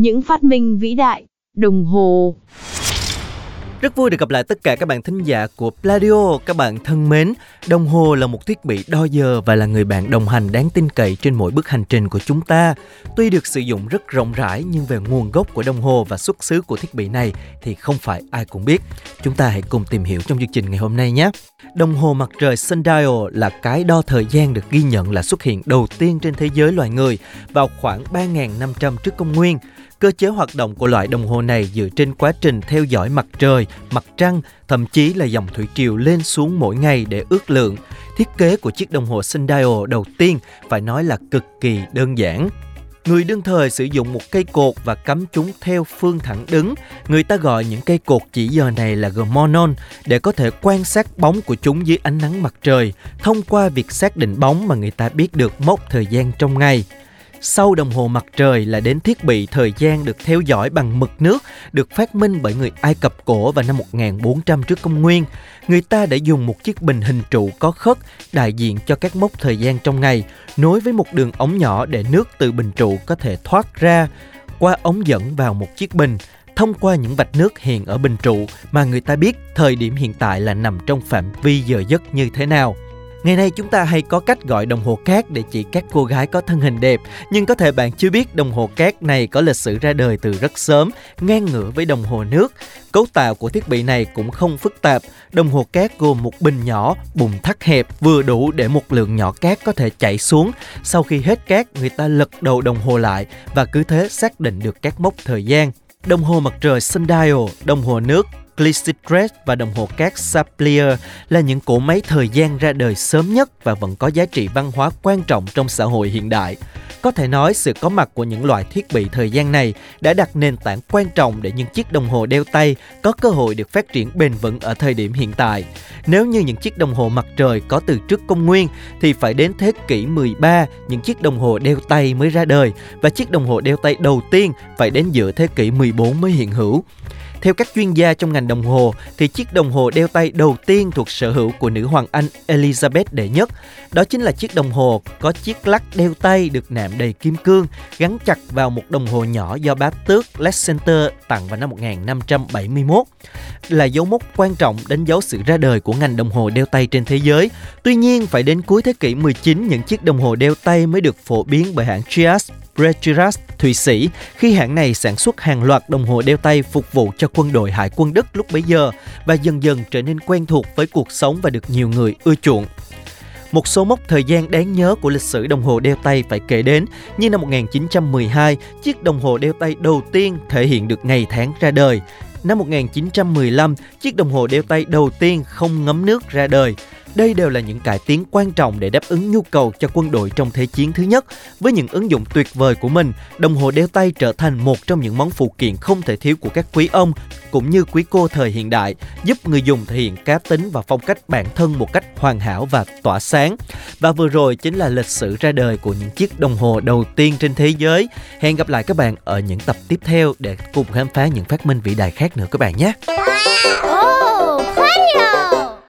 Những phát minh vĩ đại, đồng hồ. Rất vui được gặp lại tất cả các bạn thính giả của Pladio. Các bạn thân mến, đồng hồ là một thiết bị đo giờ và là người bạn đồng hành đáng tin cậy trên mỗi bước hành trình của chúng ta. Tuy được sử dụng rất rộng rãi nhưng về nguồn gốc của đồng hồ và xuất xứ của thiết bị này thì không phải ai cũng biết. Chúng ta hãy cùng tìm hiểu trong chương trình ngày hôm nay nhé. Đồng hồ mặt trời sundial là cái đo thời gian được ghi nhận là xuất hiện đầu tiên trên thế giới loài người vào khoảng 3.500 trước công nguyên. Cơ chế hoạt động của loại đồng hồ này dựa trên quá trình theo dõi mặt trời, mặt trăng, thậm chí là dòng thủy triều lên xuống mỗi ngày để ước lượng. Thiết kế của chiếc đồng hồ sundial đầu tiên phải nói là cực kỳ đơn giản. Người đương thời sử dụng một cây cột và cắm chúng theo phương thẳng đứng. Người ta gọi những cây cột chỉ giờ này là gmonon để có thể quan sát bóng của chúng dưới ánh nắng mặt trời. Thông qua việc xác định bóng mà người ta biết được mốc thời gian trong ngày. Sau đồng hồ mặt trời là đến thiết bị thời gian được theo dõi bằng mực nước, được phát minh bởi người Ai Cập cổ vào năm 1400 trước công nguyên. Người ta đã dùng một chiếc bình hình trụ có khất đại diện cho các mốc thời gian trong ngày, nối với một đường ống nhỏ để nước từ bình trụ có thể thoát ra qua ống dẫn vào một chiếc bình thông qua những vạch nước hiện ở bình trụ mà người ta biết thời điểm hiện tại là nằm trong phạm vi giờ giấc như thế nào. Ngày nay chúng ta hay có cách gọi đồng hồ cát để chỉ các cô gái có thân hình đẹp, nhưng có thể bạn chưa biết đồng hồ cát này có lịch sử ra đời từ rất sớm, ngang ngửa với đồng hồ nước. Cấu tạo của thiết bị này cũng không phức tạp, đồng hồ cát gồm một bình nhỏ, bùng thắt hẹp vừa đủ để một lượng nhỏ cát có thể chảy xuống. Sau khi hết cát, người ta lật đầu đồng hồ lại và cứ thế xác định được các mốc thời gian. Đồng hồ mặt trời sundial, đồng hồ nước Glycitrate và đồng hồ cát Saplier là những cỗ máy thời gian ra đời sớm nhất và vẫn có giá trị văn hóa quan trọng trong xã hội hiện đại. Có thể nói sự có mặt của những loại thiết bị thời gian này đã đặt nền tảng quan trọng để những chiếc đồng hồ đeo tay có cơ hội được phát triển bền vững ở thời điểm hiện tại. Nếu như những chiếc đồng hồ mặt trời có từ trước công nguyên, thì phải đến thế kỷ 13 những chiếc đồng hồ đeo tay mới ra đời, và chiếc đồng hồ đeo tay đầu tiên phải đến giữa thế kỷ 14 mới hiện hữu. Theo các chuyên gia trong ngành đồng hồ, thì chiếc đồng hồ đeo tay đầu tiên thuộc sở hữu của nữ hoàng Anh Elizabeth đệ nhất. Đó chính là chiếc đồng hồ có chiếc lắc đeo tay được nạm đầy kim cương, gắn chặt vào một đồng hồ nhỏ do bá tước Leicester tặng vào năm 1571. Là dấu mốc quan trọng đánh dấu sự ra đời của ngành đồng hồ đeo tay trên thế giới. Tuy nhiên, phải đến cuối thế kỷ 19 những chiếc đồng hồ đeo tay mới được phổ biến bởi hãng Chias Brechiras, Thụy Sĩ khi hãng này sản xuất hàng loạt đồng hồ đeo tay phục vụ cho quân đội hải quân Đức lúc bấy giờ và dần dần trở nên quen thuộc với cuộc sống và được nhiều người ưa chuộng. Một số mốc thời gian đáng nhớ của lịch sử đồng hồ đeo tay phải kể đến như năm 1912, chiếc đồng hồ đeo tay đầu tiên thể hiện được ngày tháng ra đời. Năm 1915, chiếc đồng hồ đeo tay đầu tiên không ngấm nước ra đời. Đây đều là những cải tiến quan trọng để đáp ứng nhu cầu cho quân đội trong Thế chiến thứ nhất. Với những ứng dụng tuyệt vời của mình, đồng hồ đeo tay trở thành một trong những món phụ kiện không thể thiếu của các quý ông cũng như quý cô thời hiện đại, giúp người dùng thể hiện cá tính và phong cách bản thân một cách hoàn hảo và tỏa sáng. Và vừa rồi chính là lịch sử ra đời của những chiếc đồng hồ đầu tiên trên thế giới. Hẹn gặp lại các bạn ở những tập tiếp theo để cùng khám phá những phát minh vĩ đại khác nữa các bạn nhé.